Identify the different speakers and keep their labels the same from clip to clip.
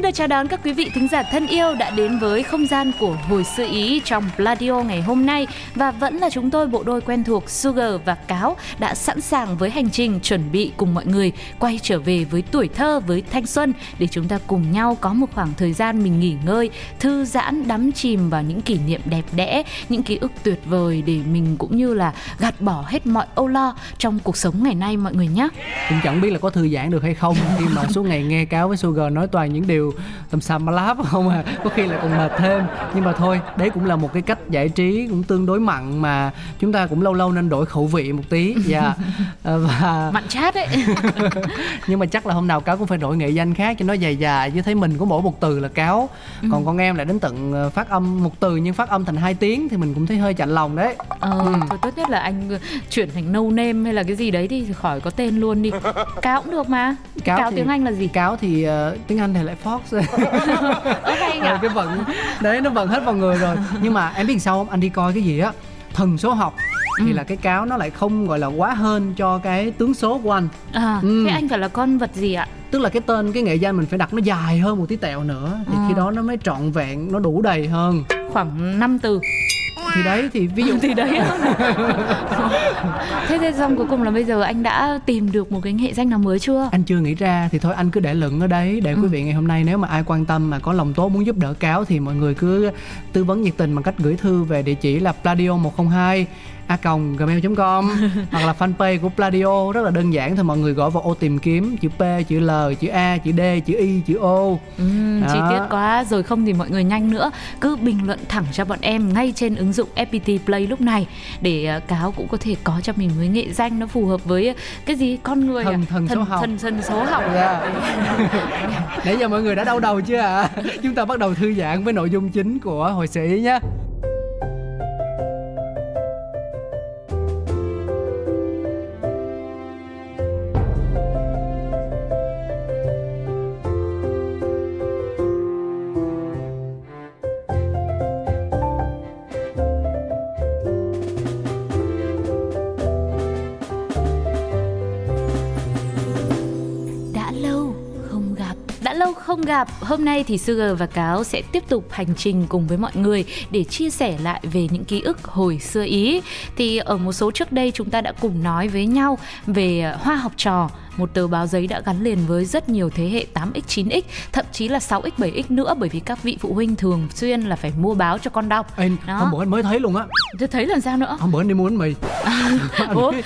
Speaker 1: Xin được chào đón các quý vị thính giả thân yêu đã đến với không gian của hồi xưa ý trong Pladio ngày hôm nay và vẫn là chúng tôi bộ đôi quen thuộc Sugar và Cáo đã sẵn sàng với hành trình chuẩn bị cùng mọi người quay trở về với tuổi thơ với thanh xuân để chúng ta cùng nhau có một khoảng thời gian mình nghỉ ngơi, thư giãn, đắm chìm vào những kỷ niệm đẹp đẽ, những ký ức tuyệt vời để mình cũng như là gạt bỏ hết mọi âu lo trong cuộc sống ngày nay mọi người nhé.
Speaker 2: cũng chẳng biết là có thư giãn được hay không khi mà suốt ngày nghe cáo với sugar nói toàn những điều tầm xăm mà láp không à có khi là còn mệt thêm nhưng mà thôi đấy cũng là một cái cách giải trí cũng tương đối mặn mà chúng ta cũng lâu lâu nên đổi khẩu vị một tí dạ Ờ, và
Speaker 1: Mặn chát ấy.
Speaker 2: nhưng mà chắc là hôm nào cáo cũng phải đổi nghệ danh khác cho nó dài dài chứ thấy mình có mỗi một từ là cáo còn con em lại đến tận ờ, phát âm một từ nhưng phát âm thành hai tiếng thì mình cũng thấy hơi chạnh lòng đấy
Speaker 1: Ờ,
Speaker 2: Ừ.
Speaker 1: thôi tốt nhất là anh chuyển thành no name hay là cái gì đấy thì khỏi có tên luôn đi. Cáo cũng được mà. Cáo,
Speaker 2: Cáo thì-
Speaker 1: tiếng Anh là gì?
Speaker 2: cáo thì ờ, tiếng anh thì lại fox
Speaker 1: Ơ hay nhỉ?
Speaker 2: Ờ, cái vận đấy nó vận hết vào người rồi nhưng mà em biết sao không anh đi coi cái gì á thần số học thì
Speaker 1: Ừ.
Speaker 2: là cái cáo nó lại không gọi là quá hơn cho cái tướng số của anh
Speaker 1: À,
Speaker 2: Ừ.
Speaker 1: thế anh phải là con vật gì ạ?
Speaker 2: tức là cái tên cái nghệ danh mình phải đặt nó dài hơn một tí tẹo nữa thì
Speaker 1: À.
Speaker 2: khi đó nó mới trọn vẹn nó đủ đầy hơn
Speaker 1: Khoảng 5 từ.
Speaker 2: Thì đấy thì ví dụ
Speaker 1: thì đấy. thế thế xong cuối cùng là bây giờ anh đã tìm được một cái nghệ danh nào mới chưa?
Speaker 2: anh chưa nghĩ ra thì thôi anh cứ để lửng ở đấy để
Speaker 1: Ừ.
Speaker 2: quý vị ngày hôm nay nếu mà ai quan tâm mà có lòng tốt muốn giúp đỡ cáo thì mọi người cứ tư vấn nhiệt tình bằng cách gửi thư về địa chỉ là pladio 102 a gmail.com hoặc là fanpage của Pladio rất là đơn giản thôi mọi người gõ vào ô tìm kiếm chữ P chữ L chữ A chữ D chữ Y chữ O
Speaker 1: Ừm, chi tiết quá rồi không thì mọi người nhanh nữa cứ bình luận thẳng cho bọn em ngay trên ứng dụng FPT Play lúc này để ờ, cáo cũng có thể có cho mình với nghệ danh nó phù hợp với cái gì con người
Speaker 2: Thần-
Speaker 1: à?
Speaker 2: thần số học.
Speaker 1: thần thần số học
Speaker 2: Dạ. Nãy giờ mọi người đã đau đầu chưa ạ? Chúng ta bắt đầu thư giãn với nội dung chính của hồi sự ý nhé.
Speaker 1: Gặp, hôm nay thì Sugar và Cáo sẽ tiếp tục hành trình cùng với mọi người để chia sẻ lại về những ký ức hồi xưa ý. Thì ở một số trước đây chúng ta đã cùng nói với nhau về ờ, hoa học trò một tờ báo giấy đã gắn liền với rất nhiều thế hệ 8x, 9x, thậm chí là 6x, 7x nữa bởi vì các vị phụ huynh thường xuyên là phải mua báo cho con đọc. Đó.
Speaker 2: hôm bữa anh mới thấy luôn á.
Speaker 1: Tôi thấy lần sao nữa?
Speaker 2: Hôm bữa anh đi mua bánh mì. anh,
Speaker 1: Ủa?
Speaker 2: thấy,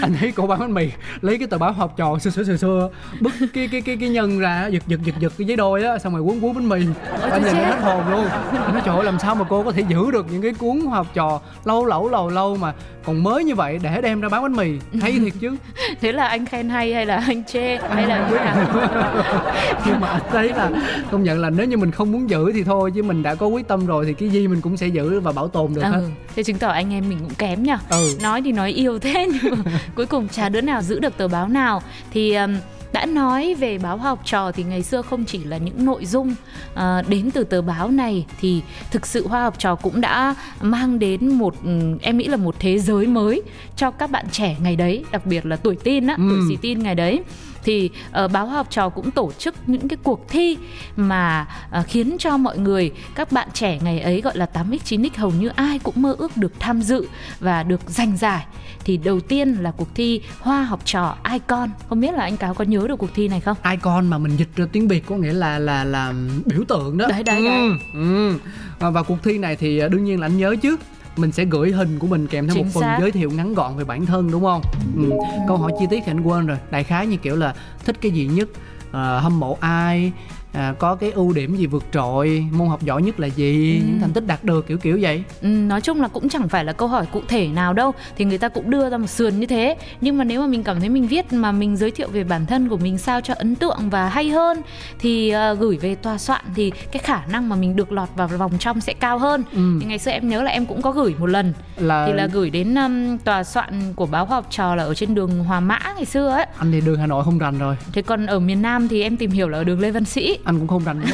Speaker 2: anh thấy cô bán bánh mì lấy cái tờ báo học trò xưa xưa xưa xưa bứt cái cái cái cái nhân ra giật giật giật giật cái giấy đôi á xong rồi cuốn cuốn bánh mì anh nhìn hết hồn luôn anh nói trời ơi làm sao mà cô có thể giữ được những cái cuốn học trò lâu lẩu lâu lâu mà còn mới như vậy để đem ra bán bánh mì hay thiệt chứ
Speaker 1: Thế là anh khen hay hay là anh chê hay là như nào?
Speaker 2: nhưng mà anh thấy là công nhận là nếu như mình không muốn giữ thì thôi chứ mình đã có quyết tâm rồi thì cái gì mình cũng sẽ giữ và bảo tồn được hết
Speaker 1: Ừ, thế chứng tỏ anh em mình cũng kém nhở
Speaker 2: Ừ.
Speaker 1: Nói thì nói yêu thế nhưng mà cuối cùng chả đứa nào giữ được tờ báo nào Thì um, đã nói về báo học trò thì ngày xưa không chỉ là những nội dung à, đến từ tờ báo này thì thực sự hoa học trò cũng đã mang đến một ừm, em nghĩ là một thế giới mới cho các bạn trẻ ngày đấy đặc biệt là tuổi teen á
Speaker 2: Ừ.
Speaker 1: tuổi xì teen ngày đấy thì uh, báo học trò cũng tổ chức những cái cuộc thi mà uh, khiến cho mọi người các bạn trẻ ngày ấy gọi là 8x 9x hầu như ai cũng mơ ước được tham dự và được giành giải. Thì đầu tiên là cuộc thi hoa học trò icon không biết là anh cáo có nhớ được cuộc thi này không?
Speaker 2: Icon mà mình dịch ra tiếng việt có nghĩa là là là biểu tượng đó.
Speaker 1: Đấy, đấy,
Speaker 2: ừ,
Speaker 1: đấy.
Speaker 2: ừ. Và, và cuộc thi này thì à, đương nhiên là anh nhớ chứ mình sẽ gửi hình của mình kèm theo
Speaker 1: Chính
Speaker 2: một phần
Speaker 1: xác.
Speaker 2: giới thiệu ngắn gọn về bản thân đúng không? Ừ. câu hỏi chi tiết thì anh quên rồi. Đại khái như kiểu là thích cái gì nhất? Ờ, hâm mộ ai à, có cái ưu điểm gì vượt trội môn học giỏi nhất là gì
Speaker 1: Ừ.
Speaker 2: những thành tích đạt được kiểu kiểu vậy?
Speaker 1: Ừ, nói chung là cũng chẳng phải là câu hỏi cụ thể nào đâu thì người ta cũng đưa ra một sườn như thế. Nhưng mà nếu mà mình cảm thấy mình viết mà mình giới thiệu về bản thân của mình sao cho ấn tượng và hay hơn thì ờ, gửi về tòa soạn thì cái khả năng mà mình được lọt vào vòng trong sẽ cao hơn.
Speaker 2: Ừ.
Speaker 1: thì ngày xưa em nhớ là em cũng có gửi một lần.
Speaker 2: Là,
Speaker 1: thì là gửi đến um, tòa soạn của báo khoa học trò là ở trên đường Hòa Mã ngày xưa ấy.
Speaker 2: Anh thì đường hà nội không rành rồi.
Speaker 1: Thế còn ở miền Nam thì em tìm hiểu là ở đường Lê Văn Sĩ
Speaker 2: anh cũng không rành.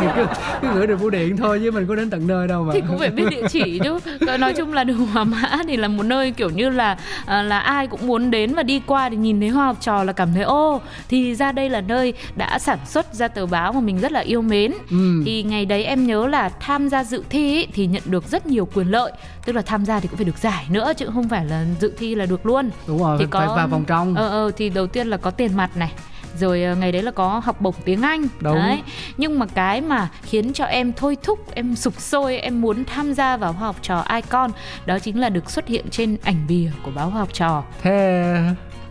Speaker 2: Thì cứ, cứ gửi được bưu điện thôi chứ mình có đến tận nơi đâu mà.
Speaker 1: Thì cũng phải biết địa chỉ chứ. Ờ, nói chung là đường Hòa Mã thì là một nơi kiểu như là à, là ai cũng muốn đến và đi qua thì nhìn thấy hoa học trò là cảm thấy ô thì ra đây là nơi đã sản xuất ra tờ báo mà mình rất là yêu mến.
Speaker 2: Ừ.
Speaker 1: thì ngày đấy em nhớ là tham gia dự thi ý, thì nhận được rất nhiều quyền lợi. Tức là tham gia thì cũng phải được giải nữa chứ không phải là dự thi là được luôn.
Speaker 2: Đúng rồi
Speaker 1: thì
Speaker 2: phải
Speaker 1: có-
Speaker 2: vào vòng trong.
Speaker 1: Ờ ờ thì đầu tiên là có tiền mặt này rồi ờ, ngày đấy là có học bổng tiếng Anh.
Speaker 2: Đúng.
Speaker 1: đấy. Nhưng mà cái mà khiến cho em thôi thúc em sục sôi em muốn tham gia vào khoa học trò icon đó chính là được xuất hiện trên ảnh bìa của báo khoa học trò.
Speaker 2: Thế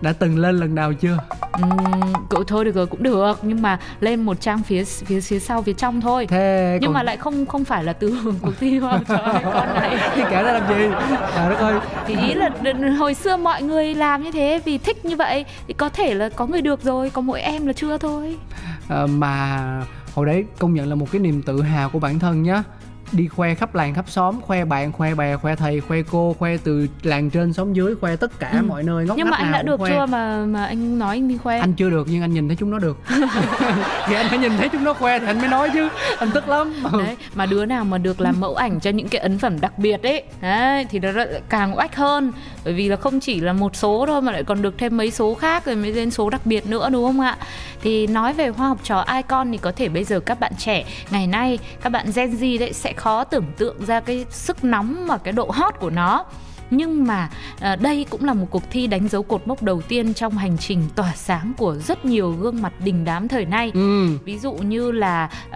Speaker 2: đã từng lên lần nào chưa?
Speaker 1: Ừm, cậu thôi được rồi cũng được. Nhưng mà lên một trang phía phía phía sau phía trong thôi.
Speaker 2: Thế
Speaker 1: nhưng
Speaker 2: còn...
Speaker 1: mà lại không không phải là từ cuộc thi hoa học trò icon này.
Speaker 2: Thì kể ra làm gì? Trời đất ơi.
Speaker 1: Thì ý là hồi xưa mọi người làm như thế vì thích như vậy thì có thể là có người được rồi có mỗi em là chưa thôi.
Speaker 2: Ờ, mà hồi đấy công nhận là một cái niềm tự hào của bản thân nhá đi khoe khắp làng khắp xóm khoe bạn khoe bè khoe thầy khoe cô khoe từ làng trên xóm dưới khoe tất cả
Speaker 1: Ừ.
Speaker 2: mọi nơi ngóc
Speaker 1: nhưng mà anh đã được
Speaker 2: khoe.
Speaker 1: chưa mà mà anh nói anh đi khoe?
Speaker 2: Anh chưa được nhưng anh nhìn thấy chúng nó được. Thì anh phải nhìn thấy chúng nó khoe thì anh mới nói chứ. Anh tức lắm.
Speaker 1: Đấy mà đứa nào mà được làm mẫu ảnh cho những cái ấn phẩm đặc biệt ấy đấy thì nó càng oách hơn. Bởi vì là không chỉ là một số thôi mà lại còn được thêm mấy số khác rồi mới lên số đặc biệt nữa đúng không ạ? Thì nói về hoa học trò icon thì có thể bây giờ các bạn trẻ ngày nay các bạn Gen Z đấy sẽ khó tưởng tượng ra cái sức nóng và cái độ hot của nó nhưng mà à, đây cũng là một cuộc thi đánh dấu cột mốc đầu tiên trong hành trình tỏa sáng của rất nhiều gương mặt đình đám thời nay
Speaker 2: ừ
Speaker 1: ví dụ như là uh,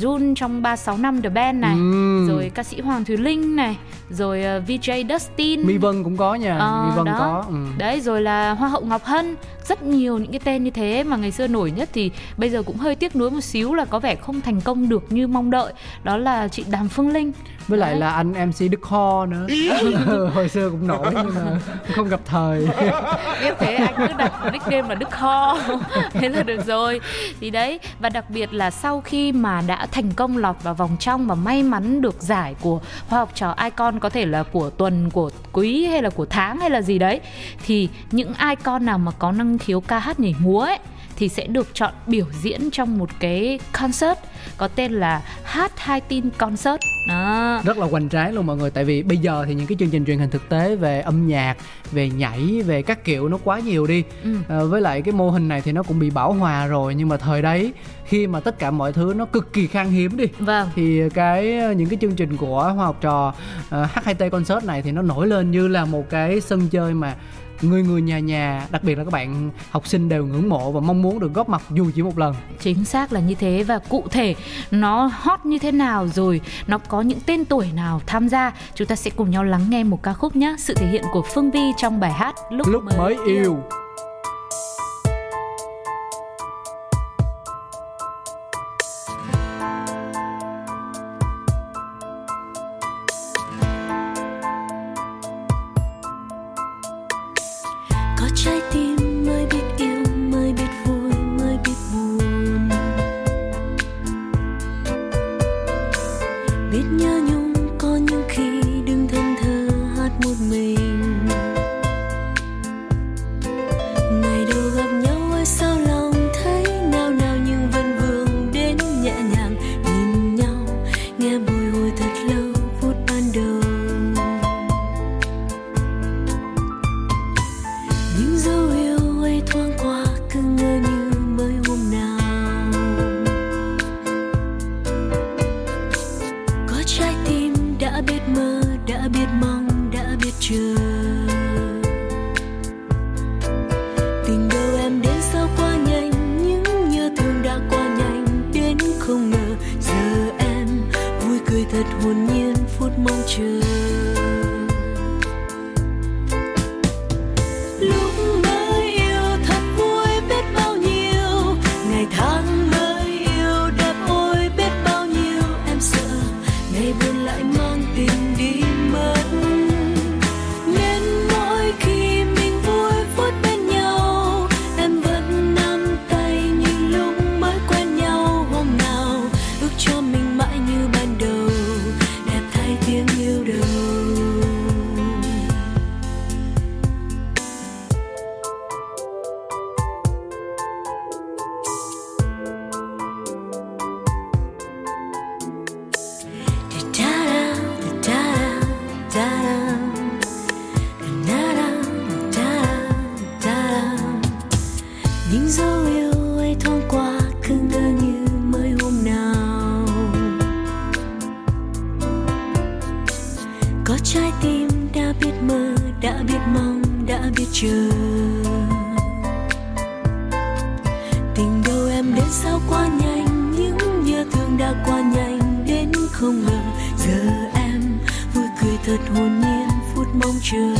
Speaker 1: Jun trong 36 năm The Band này
Speaker 2: Ừ.
Speaker 1: rồi ca sĩ Hoàng Thùy Linh này rồi uh, VJ Dustin
Speaker 2: mi vân cũng có nha
Speaker 1: Ờ,
Speaker 2: mi vân
Speaker 1: đó.
Speaker 2: có ừ.
Speaker 1: đấy rồi là Hoa hậu Ngọc Hân rất nhiều những cái tên như thế mà ngày xưa nổi nhất thì bây giờ cũng hơi tiếc nuối một xíu là có vẻ không thành công được như mong đợi đó là chị Đàm Phương Linh
Speaker 2: với lại là anh mc đức kho nữa. Hồi xưa cũng nổi nhưng mà không gặp thời.
Speaker 1: Biết thế anh cứ đặt nickname là Đức Kho thế là được rồi. Thì đấy và đặc biệt là sau khi mà đã thành công lọt vào vòng trong và may mắn được giải của hoa học trò icon có thể là của tuần của quý hay là của tháng hay là gì đấy thì những icon nào mà có năng khiếu ca hát nhảy múa ấy thì sẽ được chọn biểu diễn trong một cái concert có tên là hát hai tin concert. Đó.
Speaker 2: Rất là hoành tráng luôn mọi người tại vì bây giờ thì những cái chương trình truyền hình thực tế về âm nhạc về nhảy về các kiểu nó quá nhiều đi.
Speaker 1: Ừ.
Speaker 2: Ờ, với lại cái mô hình này thì nó cũng bị bảo hòa rồi nhưng mà thời đấy khi mà tất cả mọi thứ nó cực kỳ khan hiếm đi
Speaker 1: vâng.
Speaker 2: thì cái những cái chương trình của hoa học trò uh, H2T concert này thì nó nổi lên như là một cái sân chơi mà người người nhà nhà đặc biệt là các bạn học sinh đều ngưỡng mộ và mong muốn được góp mặt dù chỉ một lần.
Speaker 1: Chính xác là như thế và cụ thể nó hot như thế nào rồi nó có những tên tuổi nào tham gia chúng ta sẽ cùng nhau lắng nghe một ca khúc nhé sự thể hiện của phương vi trong bài hát lúc,
Speaker 2: lúc mới yêu.
Speaker 3: có biết mơ biết mong, đã biết chờ tình đầu em đến sao quá nhanh, những nhớ thương đã qua nhanh, đến không ngờ giờ em vui cười thật hồn nhiên phút mong chờ.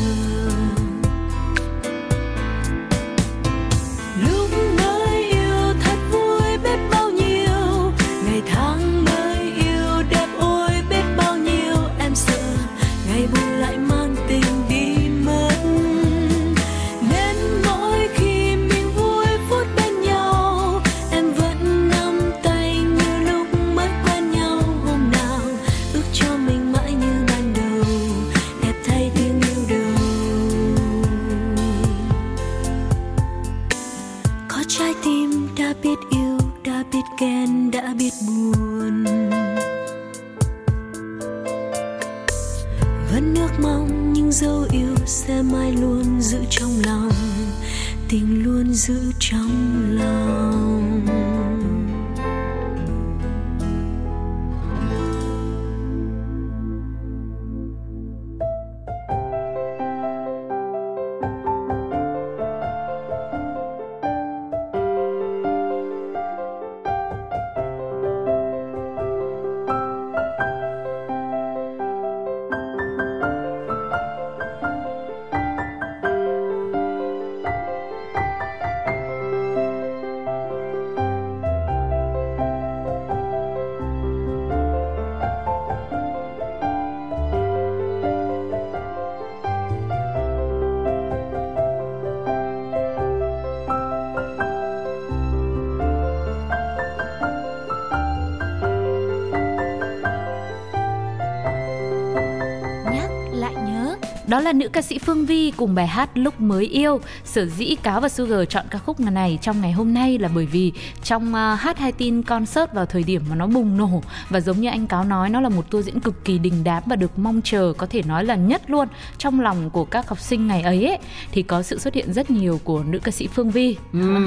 Speaker 1: Đó là nữ ca sĩ Phương Vi cùng bài hát Lúc mới yêu. Sở dĩ Cáo và Sugar chọn ca khúc này trong ngày hôm nay là bởi vì trong uh, hát hai tin concert vào thời điểm mà nó bùng nổ và giống như anh Cáo nói nó là một tour diễn cực kỳ đình đám và được mong chờ có thể nói là nhất luôn trong lòng của các học sinh ngày ấy, ấy thì có sự xuất hiện rất nhiều của nữ ca sĩ Phương Vi.
Speaker 2: Ừ.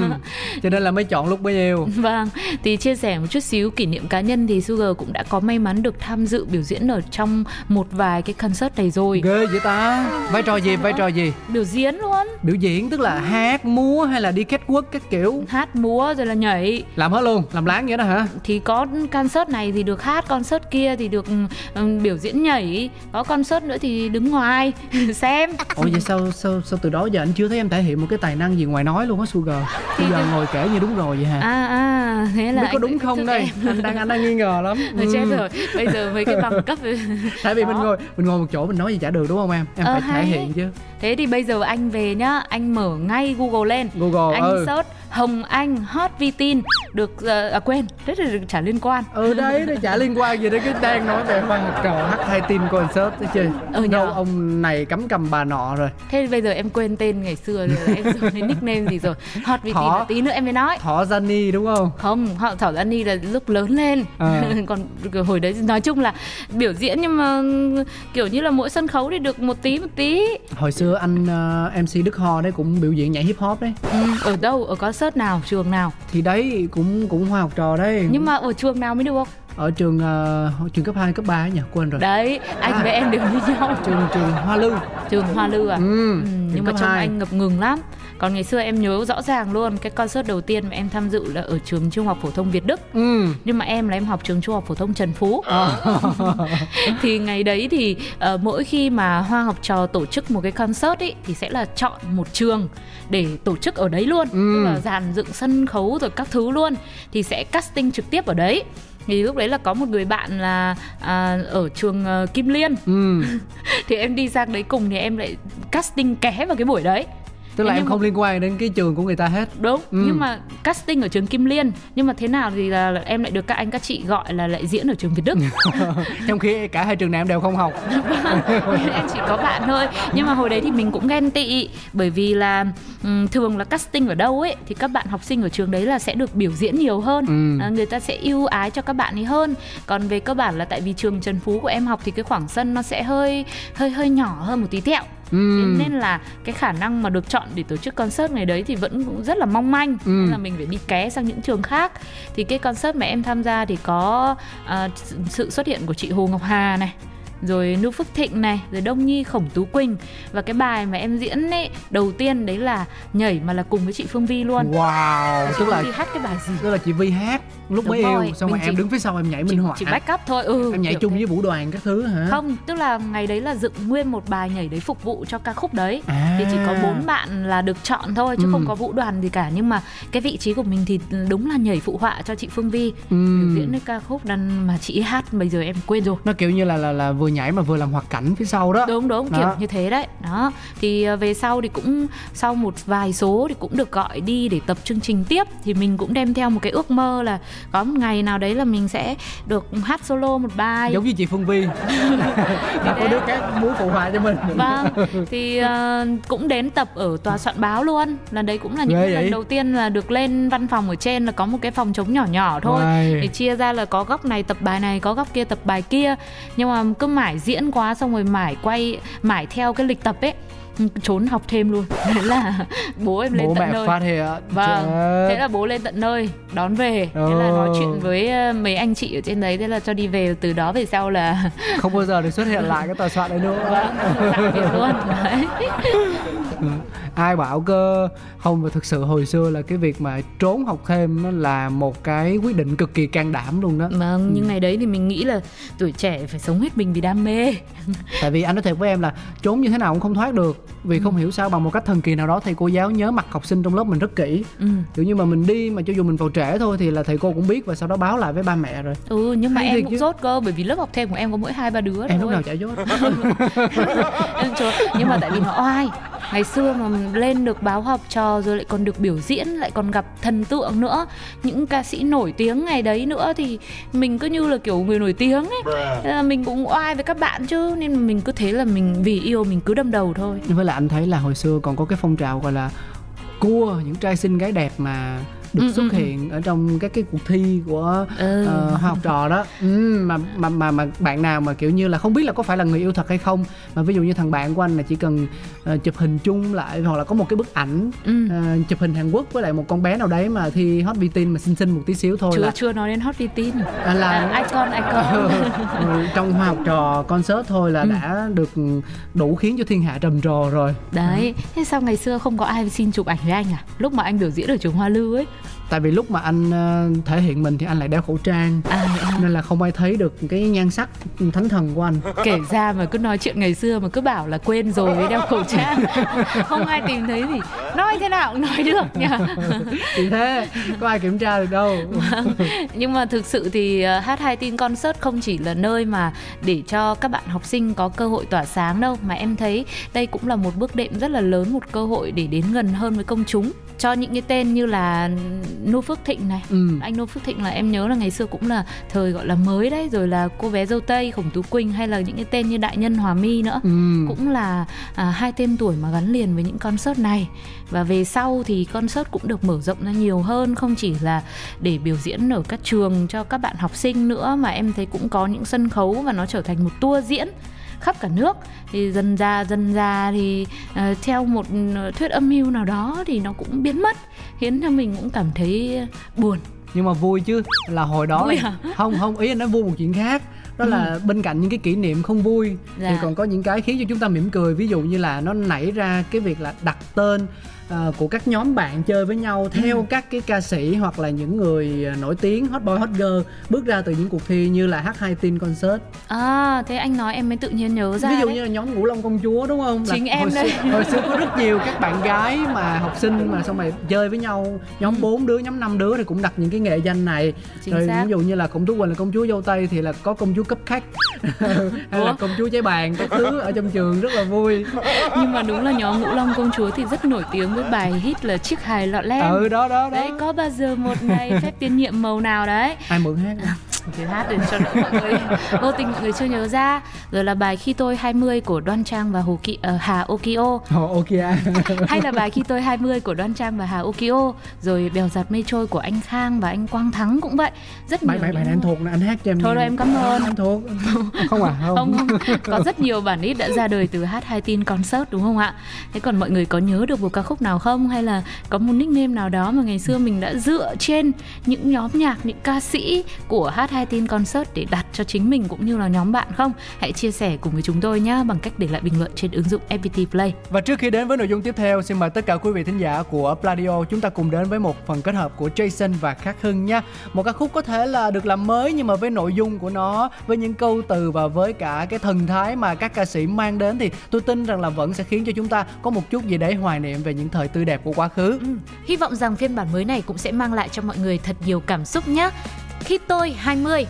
Speaker 2: cho nên là mới chọn lúc bấy nhiêu
Speaker 1: Vâng, thì chia sẻ một chút xíu kỷ niệm cá nhân thì Sugar cũng đã có may mắn được tham dự biểu diễn ở trong một vài cái concert này rồi.
Speaker 2: ghê vậy ta vai trò gì vai trò gì?
Speaker 1: Biểu diễn luôn,
Speaker 2: biểu diễn tức là hát múa hay là đi kết quốc các kiểu?
Speaker 1: Hát múa rồi là nhảy.
Speaker 2: làm hết luôn làm láng vậy đó hả?
Speaker 1: Thì có concert này thì được hát, concert kia thì được ừ, biểu diễn nhảy, có concert nữa thì đứng ngoài xem.
Speaker 2: ủa vậy sao sao sao từ đó giờ anh chưa thấy em thể hiện một cái tài năng gì ngoài nói luôn á sugar? Bây giờ ngồi kể như đúng rồi vậy hả?
Speaker 1: À à, thế là
Speaker 2: biết có đúng không đây? anh đang anh đang nghi ngờ lắm.
Speaker 1: Thôi chết
Speaker 2: Ừ.
Speaker 1: rồi, bây giờ với cái bằng cấp
Speaker 2: tại vì mình
Speaker 1: Đó.
Speaker 2: ngồi mình ngồi một chỗ mình nói gì chả được đúng không em? Em phải thể
Speaker 1: hay.
Speaker 2: hiện chứ
Speaker 1: Thế thì bây giờ anh về nhá, anh mở ngay Google lên.
Speaker 2: Google,
Speaker 1: Anh
Speaker 2: ừ.
Speaker 1: search Hồng Anh Hot Vi tin Được, ờ, à quên, rất là được chả liên quan.
Speaker 2: Ừ đấy nó chả liên quan gì đến cái đang nói về hoa học trò hát hai tin concert thế chứ.
Speaker 1: Ừ nhờ.
Speaker 2: đâu ông này cắm cầm bà nọ rồi.
Speaker 1: Thế bây giờ em quên tên ngày xưa rồi em dùng cái nickname gì rồi. Hot Vi tin
Speaker 2: Thỏ.
Speaker 1: tí nữa em mới nói.
Speaker 2: Thỏ Gianni đúng không?
Speaker 1: Không họ thảo Giang Ni là lúc lớn lên.
Speaker 2: Ờ.
Speaker 1: còn hồi đấy nói chung là biểu diễn nhưng mà kiểu như là mỗi sân khấu thì được một tí một tí.
Speaker 2: Hồi xưa anh ờ, MC Đức Ho đấy cũng biểu diễn nhảy hip hop đấy.
Speaker 1: Ừ, ở đâu ở concert nào trường nào?
Speaker 2: Thì đấy cũng cũng hoa học trò đấy.
Speaker 1: Nhưng mà ở trường nào mới được?
Speaker 2: Ở trường ờ, trường cấp 2, cấp 3 ấy nhỉ? Quên rồi.
Speaker 1: Đấy anh với em đều như nhau.
Speaker 2: Trường trường Hoa Lư.
Speaker 1: Trường Hoa Lư à?
Speaker 2: Ừ,
Speaker 1: Ừ, nhưng mà trông anh ngập ngừng lắm còn ngày xưa em nhớ rõ ràng luôn cái concert đầu tiên mà em tham dự là ở trường trung học phổ thông Việt Đức.
Speaker 2: Ừ.
Speaker 1: Nhưng mà em là em học trường trung học phổ thông Trần Phú.
Speaker 2: Ờ.
Speaker 1: thì ngày đấy thì ờ, mỗi khi mà hoa học trò tổ chức một cái concert ý thì sẽ là chọn một trường để tổ chức ở đấy luôn.
Speaker 2: Ừ.
Speaker 1: tức là dàn dựng sân khấu rồi các thứ luôn. Thì sẽ casting trực tiếp ở đấy. Thì lúc đấy là có một người bạn là à, ở trường ờ, Kim Liên.
Speaker 2: Ừ.
Speaker 1: Thì em đi sang đấy cùng thì em lại casting ké vào cái buổi đấy
Speaker 2: tức là em
Speaker 1: nhưng
Speaker 2: không liên quan đến cái trường của người ta hết.
Speaker 1: Đúng
Speaker 2: Ừ.
Speaker 1: nhưng mà casting ở trường Kim Liên nhưng mà thế nào thì là em lại được các anh các chị gọi là lại diễn ở trường Việt Đức.
Speaker 2: Trong khi cả hai trường này em đều không học.
Speaker 1: Em chỉ có bạn thôi. Nhưng mà hồi đấy thì mình cũng ghen tị bởi vì là ừm, thường là casting ở đâu ấy thì các bạn học sinh ở trường đấy là sẽ được biểu diễn nhiều hơn.
Speaker 2: Ừ.
Speaker 1: à, người ta sẽ ưu ái cho các bạn ấy hơn. Còn về cơ bản là tại vì trường Trần Phú của em học thì cái khoảng sân nó sẽ hơi hơi hơi nhỏ hơn một tí tẹo
Speaker 2: ừ.
Speaker 1: Thế nên là cái khả năng mà được chọn để tổ chức concert ngày đấy thì vẫn cũng rất là mong manh.
Speaker 2: Ừ.
Speaker 1: nên là mình phải đi ké sang những trường khác. Thì cái concert mà em tham gia thì có à, sự- xuất hiện của chị Hồ Ngọc Hà này rồi Nu Phước Thịnh này rồi Đông Nhi Khổng Tú Quỳnh. Và cái bài mà em diễn ấy đầu tiên đấy là nhảy mà là cùng với chị Phương Vi luôn.
Speaker 2: Wow.
Speaker 1: Chị
Speaker 2: tức là
Speaker 1: Phương Vi hát cái bài gì?
Speaker 2: tức là chị Vi hát lúc
Speaker 1: Đúng
Speaker 2: mới
Speaker 1: rồi,
Speaker 2: yêu xong
Speaker 1: mình
Speaker 2: rồi em
Speaker 1: chỉ-
Speaker 2: đứng phía sau em nhảy minh họa
Speaker 1: chị back up thôi ừ
Speaker 2: em nhảy chung
Speaker 1: thế.
Speaker 2: với vũ đoàn các thứ hả
Speaker 1: không tức là ngày đấy là dựng nguyên một bài nhảy đấy phục vụ cho ca khúc đấy
Speaker 2: à.
Speaker 1: thì chỉ có bốn bạn là được chọn thôi chứ
Speaker 2: Ừ.
Speaker 1: không có vũ đoàn gì cả nhưng mà cái vị trí của mình thì đúng là nhảy phụ họa cho chị Phương Vi
Speaker 2: ừ.
Speaker 1: biểu diễn cái ca khúc đàn mà chị hát bây giờ em quên rồi
Speaker 2: nó kiểu như là là là vừa nhảy mà vừa làm hoạt cảnh phía sau đó
Speaker 1: đúng đúng
Speaker 2: Đó.
Speaker 1: kiểu như thế đấy đó thì ờ, về sau thì cũng sau một vài số thì cũng được gọi đi để tập chương trình tiếp thì mình cũng đem theo một cái ước mơ là có một ngày nào đấy là mình sẽ được hát solo một bài.
Speaker 2: Giống như chị Phương Vi là có đứa khác muốn phụ họa cho mình.
Speaker 1: Vâng thì ờ, cũng đến tập ở tòa soạn báo luôn. Là đấy cũng là những
Speaker 2: Ghê
Speaker 1: lần
Speaker 2: vậy?
Speaker 1: đầu tiên là được lên văn phòng ở trên là có một cái phòng trống nhỏ nhỏ thôi.
Speaker 2: Uầy.
Speaker 1: để chia ra là có góc này tập bài này có góc kia tập bài kia. Nhưng mà cứ mãi diễn quá xong rồi mãi quay mãi theo cái lịch tập ấy trốn học thêm luôn. Thế là bố em lên
Speaker 2: bố
Speaker 1: tận
Speaker 2: mẹ
Speaker 1: nơi.
Speaker 2: phát hiện
Speaker 1: Vâng, thế là bố lên tận nơi đón về. Thế là nói
Speaker 2: Ồ.
Speaker 1: chuyện với ờ, mấy anh chị ở trên đấy Thế là cho đi về. Từ đó về sau là
Speaker 2: không bao giờ được xuất hiện lại cái tòa soạn đấy nữa.
Speaker 1: Vâng, tạm biệt luôn. Đấy.
Speaker 2: ai bảo cơ không và thực sự hồi xưa là cái việc mà trốn học thêm nó là một cái quyết định cực kỳ can đảm luôn đó.
Speaker 1: Vâng, nhưng ngày đấy thì mình nghĩ là tuổi trẻ phải sống hết mình vì đam mê.
Speaker 2: Tại vì anh nói thiệt với em là trốn như thế nào cũng không thoát được vì không hiểu sao bằng một cách thần kỳ nào đó thầy cô giáo nhớ mặt học sinh trong lớp mình rất kỹ
Speaker 1: ừ.
Speaker 2: kiểu như mà mình đi mà cho dù mình vào trễ thôi thì là thầy cô cũng biết và sau đó báo lại với ba mẹ rồi
Speaker 1: ừ, nhưng mà
Speaker 2: Hay
Speaker 1: em cũng
Speaker 2: chứ.
Speaker 1: dốt cơ Bởi vì lớp học thêm của em có mỗi hai ba đứa
Speaker 2: em lúc nào chả dốt
Speaker 1: Em. Nhưng mà tại vì nó oai Ngày xưa mà lên được báo học trò Rồi lại còn được biểu diễn Lại còn gặp thần tượng nữa. Những ca sĩ nổi tiếng ngày đấy nữa Thì mình cứ như là kiểu người nổi tiếng ấy. Thế là Mình cũng oai với các bạn chứ Nên mình cứ thế là mình vì yêu mình cứ đâm đầu thôi.
Speaker 2: Với lại anh thấy là hồi xưa còn có cái phong trào gọi là cua những trai xinh gái đẹp mà được
Speaker 1: Ừ,
Speaker 2: xuất
Speaker 1: ừ, ừ.
Speaker 2: hiện ở trong các cái cuộc thi của
Speaker 1: Ừ.
Speaker 2: hoa học trò đó ừ, mà mà mà mà bạn nào mà kiểu như là không biết là có phải là người yêu thật hay không mà ví dụ như thằng bạn của anh là chỉ cần ờ, chụp hình chung lại hoặc là có một cái bức ảnh
Speaker 1: Ừ.
Speaker 2: ờ, chụp hình Hàn Quốc với lại một con bé nào đấy mà thi hot VTin mà xinh xinh một tí xíu thôi
Speaker 1: Chưa
Speaker 2: là
Speaker 1: chưa nói đến hot vitin
Speaker 2: à, là
Speaker 1: à, Icon icon
Speaker 2: Ừ, trong hoa học trò concert thôi là đã được đủ khiến cho thiên hạ trầm trồ rồi
Speaker 1: Đấy, thế sao ngày xưa không có ai xin chụp ảnh với anh à? Lúc mà anh biểu diễn ở trường Hoa Lư ấy Podcast.
Speaker 2: Tại vì lúc mà anh ờ, thể hiện mình thì anh lại đeo khẩu trang.
Speaker 1: À,
Speaker 2: nên là không ai thấy được cái nhan sắc thánh thần của anh.
Speaker 1: Kể ra mà cứ nói chuyện ngày xưa mà cứ bảo là quên rồi đeo khẩu trang. Không ai tìm thấy gì nói thế nào cũng nói được nhỉ?
Speaker 2: Thì thế có ai kiểm tra được đâu.
Speaker 1: Nhưng mà thực sự thì ờ, hát hai tin concert không chỉ là nơi mà để cho các bạn học sinh có cơ hội tỏa sáng đâu mà em thấy đây cũng là một bước đệm rất là lớn một cơ hội để đến gần hơn với công chúng. Cho những cái tên như là Nu Phước Thịnh này.
Speaker 2: Ừ.
Speaker 1: anh Nô Phước Thịnh là em nhớ là ngày xưa cũng là thời gọi là mới đấy rồi là cô bé dâu tây Khổng Tú Quỳnh hay là những cái tên như đại nhân Hòa Mi nữa.
Speaker 2: Ừ.
Speaker 1: cũng là à, hai tên tuổi mà gắn liền với những concert này. Và về sau thì concert cũng được mở rộng ra nhiều hơn không chỉ là để biểu diễn ở các trường cho các bạn học sinh nữa mà em thấy cũng có những sân khấu và nó trở thành một tour diễn khắp cả nước. Thì dần ra dần ra thì ờ, theo một ờ, thuyết âm mưu nào đó thì nó cũng biến mất khiến cho mình cũng cảm thấy buồn
Speaker 2: nhưng mà vui chứ là hồi đó
Speaker 1: Vui
Speaker 2: là-
Speaker 1: hả?
Speaker 2: không không ý anh nói vui một chuyện khác đó là bên cạnh những cái kỷ niệm không vui thì
Speaker 1: Dạ.
Speaker 2: còn có những cái khiến cho chúng ta mỉm cười ví dụ như là nó nảy ra cái việc là đặt tên ờ, của các nhóm bạn chơi với nhau theo các cái ca sĩ hoặc là những người ờ, nổi tiếng hot boy hot girl bước ra từ những cuộc thi như là H2 Teen Concert
Speaker 1: à thế anh nói em mới tự nhiên nhớ ra
Speaker 2: ví dụ
Speaker 1: đấy.
Speaker 2: như là nhóm ngũ long công chúa đúng không Là
Speaker 1: Chính em
Speaker 2: hồi
Speaker 1: đây.
Speaker 2: xưa, hồi xưa có rất nhiều các bạn gái mà học sinh mà xong rồi chơi với nhau nhóm 4 đứa nhóm 5 đứa thì cũng đặt những cái nghệ danh này
Speaker 1: Chính
Speaker 2: rồi
Speaker 1: xác.
Speaker 2: ví dụ như là công chúa quỳnh là công chúa dâu tây thì là có công chúa cấp khách hay là
Speaker 1: Ủa?
Speaker 2: công chúa trái bàn các thứ ở trong trường rất là vui
Speaker 1: nhưng mà đúng là nhóm ngũ long công chúa thì rất nổi tiếng với bài hit là chiếc hài lọ lem.
Speaker 2: Ừ đó đó đó.
Speaker 1: Đấy có bao giờ một ngày phép tiên nhiệm màu nào đấy?
Speaker 2: Ai mượn hát?
Speaker 1: Thì hát để cho đỡ mọi người. Vô tình mọi người chưa nhớ ra. Rồi là bài khi tôi 20 của đoan trang và hồ Ki, ờ, hà okio.
Speaker 2: Ồ, ok
Speaker 1: hay là bài khi tôi 20 của đoan trang và hà okio. Rồi bèo giặt mây trôi của anh khang và anh quang thắng cũng vậy. Rất nhiều
Speaker 2: bài bài bài này anh thuộc nè anh hát cho em
Speaker 1: Thôi rồi, em cảm ơn.
Speaker 2: em thuộc. Không à không,
Speaker 1: không không. Có rất nhiều bản hit đã ra đời từ hát hai tin concert đúng không ạ? Thế còn mọi người có nhớ được một ca khúc nào không? Hay là có một nickname nào đó mà ngày xưa mình đã dựa trên những nhóm nhạc những ca sĩ của hát hai tin concert để đặt cho chính mình cũng như là nhóm bạn không? Hãy chia sẻ cùng với chúng tôi nhé bằng cách để lại bình luận trên ứng dụng FPT Play.
Speaker 2: Và trước khi đến với nội dung tiếp theo, xin mời tất cả quý vị thính giả của Pladio chúng ta cùng đến với một phần kết hợp của Jason và Khắc Hưng nha. Một ca khúc có thể là được làm mới nhưng mà với nội dung của nó, với những câu từ và với cả cái thần thái mà các ca sĩ mang đến thì tôi tin rằng là vẫn sẽ khiến cho chúng ta có một chút gì đấy hoài niệm về những thời tươi đẹp của quá khứ.
Speaker 1: Ừ. Hy vọng rằng phiên bản mới này cũng sẽ mang lại cho mọi người thật nhiều cảm xúc nhé. Khi tôi 20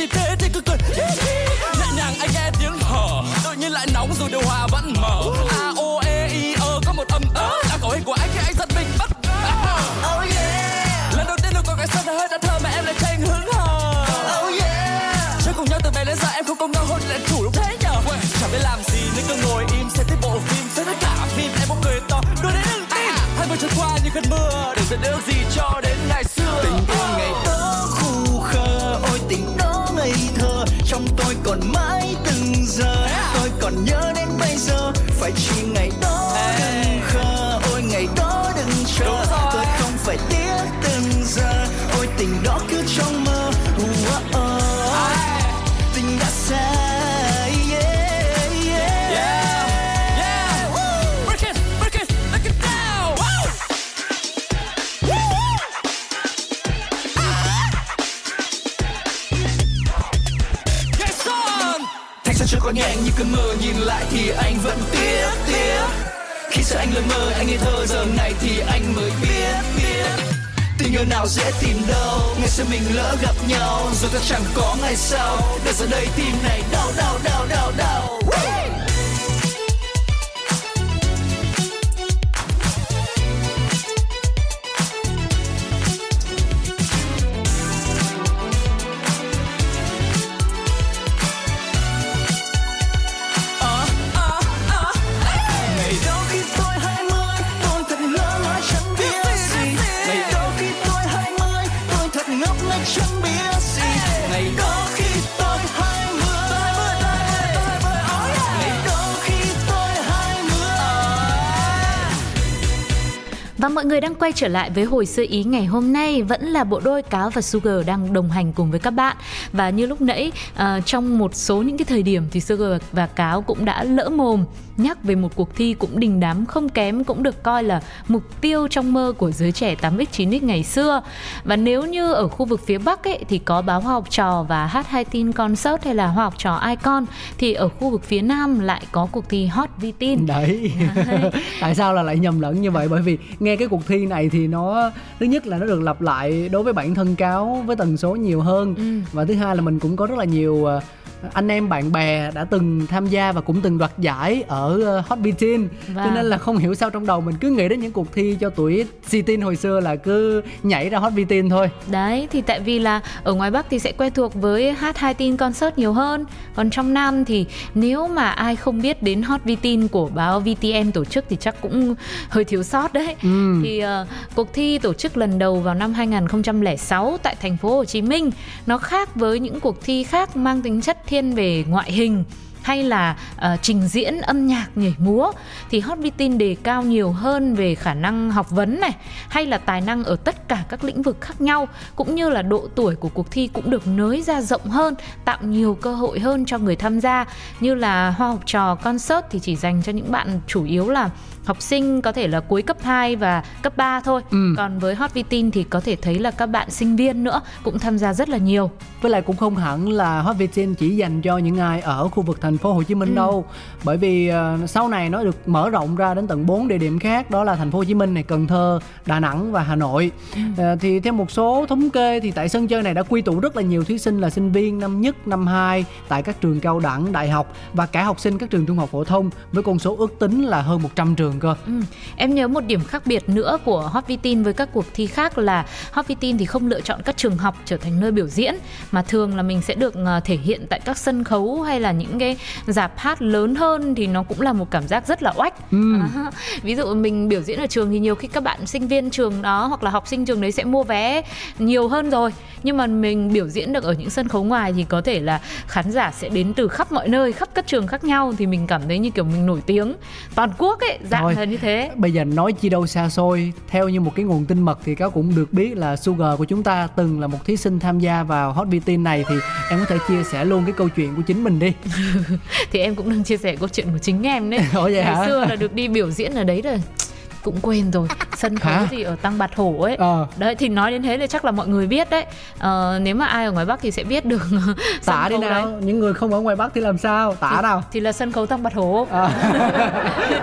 Speaker 4: ở nhỏ anh xem thì Khi anh
Speaker 5: mơ, anh ngây thơ, Giờ này thì anh mới biết biết. Tình yêu nào dễ tìm đâu, Ngày xưa mình lỡ gặp nhau Rồi ta chẳng có ngày sau. Để giờ đây tim này đau đau đau đau đau.
Speaker 1: Mọi người đang quay trở lại với hồi xưa ý ngày hôm nay vẫn là bộ đôi Cáo và Sugar đang đồng hành cùng với các bạn. Và như lúc nãy uh, trong một số những cái thời điểm thì Sugar và Cáo cũng đã lỡ mồm nhắc về một cuộc thi cũng đình đám không kém cũng được coi là mục tiêu trong mơ của giới trẻ 8x 9x ngày xưa. Và nếu như ở khu vực phía Bắc ấy thì có báo Hoa học trò và hát hai tin concert hay là Hoa học trò icon thì ở khu vực phía Nam lại có cuộc thi hot vi tin.
Speaker 2: Đấy. Tại sao là lại nhầm lẫn như vậy? Bởi vì nghe cái cuộc thi này thì nó thứ nhất là nó được lặp lại đối với bản thân cáo với tần số nhiều hơn.
Speaker 1: Ừ.
Speaker 2: và thứ hai là mình cũng có rất là nhiều ờ, anh em bạn bè đã từng tham gia và cũng từng đoạt giải ở ờ, Hot Beat Teen cho
Speaker 1: Vâng.
Speaker 2: nên là không hiểu sao trong đầu mình cứ nghĩ đến những cuộc thi cho tuổi si teen hồi xưa là cứ nhảy ra Hot Beat Teen thôi.
Speaker 1: Đấy thì tại vì là ở ngoài Bắc thì sẽ quen thuộc với hát hai tin concert nhiều hơn. Còn trong Nam thì nếu mà ai không biết đến Hot VTin của báo VTN tổ chức thì chắc cũng hơi thiếu sót đấy.
Speaker 2: Ừ.
Speaker 1: Thì ờ, cuộc thi tổ chức lần đầu vào năm 2006 tại thành phố Hồ Chí Minh. Nó khác với những cuộc thi khác mang tính chất thiên về ngoại hình hay là uh, trình diễn âm nhạc nhảy múa thì Hot VTin đề cao nhiều hơn về khả năng học vấn này hay là tài năng ở tất cả các lĩnh vực khác nhau cũng như là độ tuổi của cuộc thi cũng được nới ra rộng hơn tạo nhiều cơ hội hơn cho người tham gia. Như là hoa học trò concert thì chỉ dành cho những bạn chủ yếu là học sinh có thể là cuối cấp 2 và cấp 3 thôi.
Speaker 2: Ừ.
Speaker 1: còn với Hot VTin thì có thể thấy là các bạn sinh viên nữa cũng tham gia rất là nhiều.
Speaker 2: Với lại cũng không hẳn là Hot Teen chỉ dành cho những ai ở khu vực thành phố Hồ Chí Minh đâu. Bởi vì ờ, sau này nó được mở rộng ra đến tận 4 địa điểm khác đó là thành phố Hồ Chí Minh này Cần Thơ Đà Nẵng và Hà Nội. Ờ, thì theo một số thống kê thì tại sân chơi này đã quy tụ rất là nhiều thí sinh là sinh viên năm nhất năm 2 tại các trường cao đẳng đại học và cả học sinh các trường trung học phổ thông với con số ước tính là hơn 100 trường cơ
Speaker 1: Ừ. Em nhớ một điểm khác biệt nữa của Hot VTin với các cuộc thi khác là Hot VTin thì không lựa chọn các trường học trở thành nơi biểu diễn mà thường là mình sẽ được ờ, thể hiện tại các sân khấu hay là những cái dạp hát lớn hơn thì nó cũng là một cảm giác rất là oách.
Speaker 2: Ừ.
Speaker 1: À, ví dụ mình biểu diễn ở trường thì nhiều khi các bạn sinh viên trường đó hoặc là học sinh trường đấy sẽ mua vé nhiều hơn rồi nhưng mà mình biểu diễn được ở những sân khấu ngoài thì có thể là khán giả sẽ đến từ khắp mọi nơi khắp các trường khác nhau thì mình cảm thấy như kiểu mình nổi tiếng toàn quốc ấy dạng
Speaker 2: Thôi.
Speaker 1: là như thế
Speaker 2: Bây giờ nói chi đâu xa xôi Theo như một cái nguồn tin mật thì cáo cũng được biết là Sugar của chúng ta từng là một thí sinh tham gia vào Hot VTN này Thì em có thể chia sẻ luôn cái câu chuyện của chính mình đi
Speaker 1: thì em cũng đang chia sẻ câu chuyện của chính em đấy
Speaker 2: Ủa vậy
Speaker 1: ngày
Speaker 2: hả?
Speaker 1: xưa là được đi biểu diễn ở đấy rồi cũng quên rồi sân khấu
Speaker 2: Hả?
Speaker 1: gì ở tăng bạc hổ ấy
Speaker 2: Ờ.
Speaker 1: đấy thì nói đến thế thì chắc là mọi người biết đấy ờ, nếu mà ai ở ngoài bắc thì sẽ biết được
Speaker 2: Tả đi nào
Speaker 1: đấy.
Speaker 2: Những người không ở ngoài Bắc thì làm sao Tả nào
Speaker 1: thì là sân khấu tăng bạc hổ
Speaker 2: à.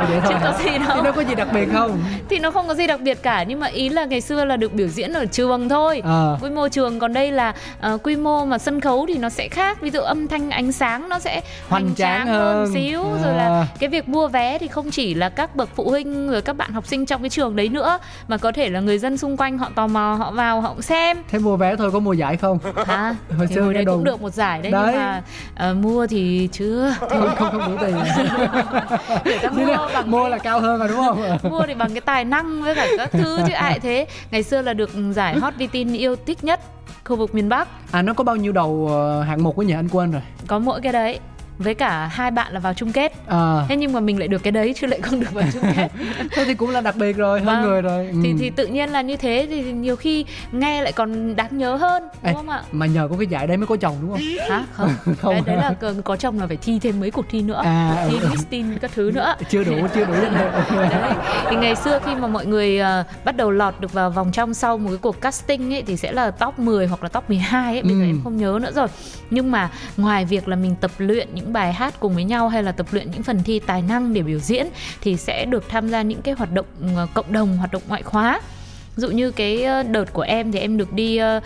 Speaker 2: Vậy thôi
Speaker 1: chứ có gì đâu
Speaker 2: Thì nó có gì đặc biệt không
Speaker 1: thì nó không có gì đặc biệt cả nhưng mà ý là ngày xưa là được biểu diễn ở trường thôi
Speaker 2: Ờ.
Speaker 1: quy mô trường còn đây là ờ, quy mô mà sân khấu thì nó sẽ khác ví dụ âm thanh ánh sáng nó sẽ
Speaker 2: Hoành tráng hơn.
Speaker 1: xíu rồi là
Speaker 2: À.
Speaker 1: cái việc mua vé thì không chỉ là các bậc phụ huynh rồi các bạn học sinh trong cái trường đấy nữa. Mà có thể là người dân xung quanh họ tò mò họ vào họ xem.
Speaker 2: Thế mua vé thôi có mua giải không?
Speaker 1: Hả?
Speaker 2: Hồi xưa
Speaker 1: đấy cũng được một giải đấy,
Speaker 2: Đấy.
Speaker 1: nhưng mà ờ, mua thì chưa.
Speaker 2: Không không, không đủ tiền.
Speaker 1: Mua bằng
Speaker 2: Mua
Speaker 1: cái-
Speaker 2: là cao hơn mà đúng không?
Speaker 1: Mua thì bằng cái tài năng với cả các thứ chứ ai thế. Ngày xưa là được giải hot VTin yêu thích nhất khu vực miền Bắc.
Speaker 2: À nó có bao nhiêu đầu ờ, hạng mục của nhà anh quên rồi.
Speaker 1: Có mỗi cái đấy với cả hai bạn là vào chung kết
Speaker 2: à,
Speaker 1: thế nhưng mà mình lại được cái đấy chứ lại không được vào chung kết
Speaker 2: Thôi thì cũng là đặc biệt rồi hơn
Speaker 1: Vâng.
Speaker 2: người rồi
Speaker 1: thì
Speaker 2: Ừ.
Speaker 1: thì tự nhiên là như thế thì nhiều khi nghe lại còn đáng nhớ hơn đúng
Speaker 2: Ê,
Speaker 1: không ạ
Speaker 2: Mà nhờ có cái giải đấy mới có chồng đúng không
Speaker 1: hả không,
Speaker 2: Không.
Speaker 1: Đấy, đấy là có, chồng là phải thi thêm mấy cuộc thi nữa
Speaker 2: À,
Speaker 1: thi
Speaker 2: ừ.
Speaker 1: Miss Teen các thứ nữa
Speaker 2: Chưa đủ chưa đủ
Speaker 1: Đấy. Thì ngày xưa khi mà mọi người ờ, bắt đầu lọt được vào vòng trong sau một cái cuộc casting ấy thì sẽ là top 10 hoặc là top 12 ấy, bây giờ
Speaker 2: Ừ.
Speaker 1: em không nhớ nữa rồi. Nhưng mà ngoài việc là mình tập luyện những bài hát cùng với nhau hay là tập luyện những phần thi tài năng để biểu diễn thì sẽ được tham gia những cái hoạt động ờ, cộng đồng, hoạt động ngoại khóa. Dụ như cái ờ, đợt của em thì em được đi ờ,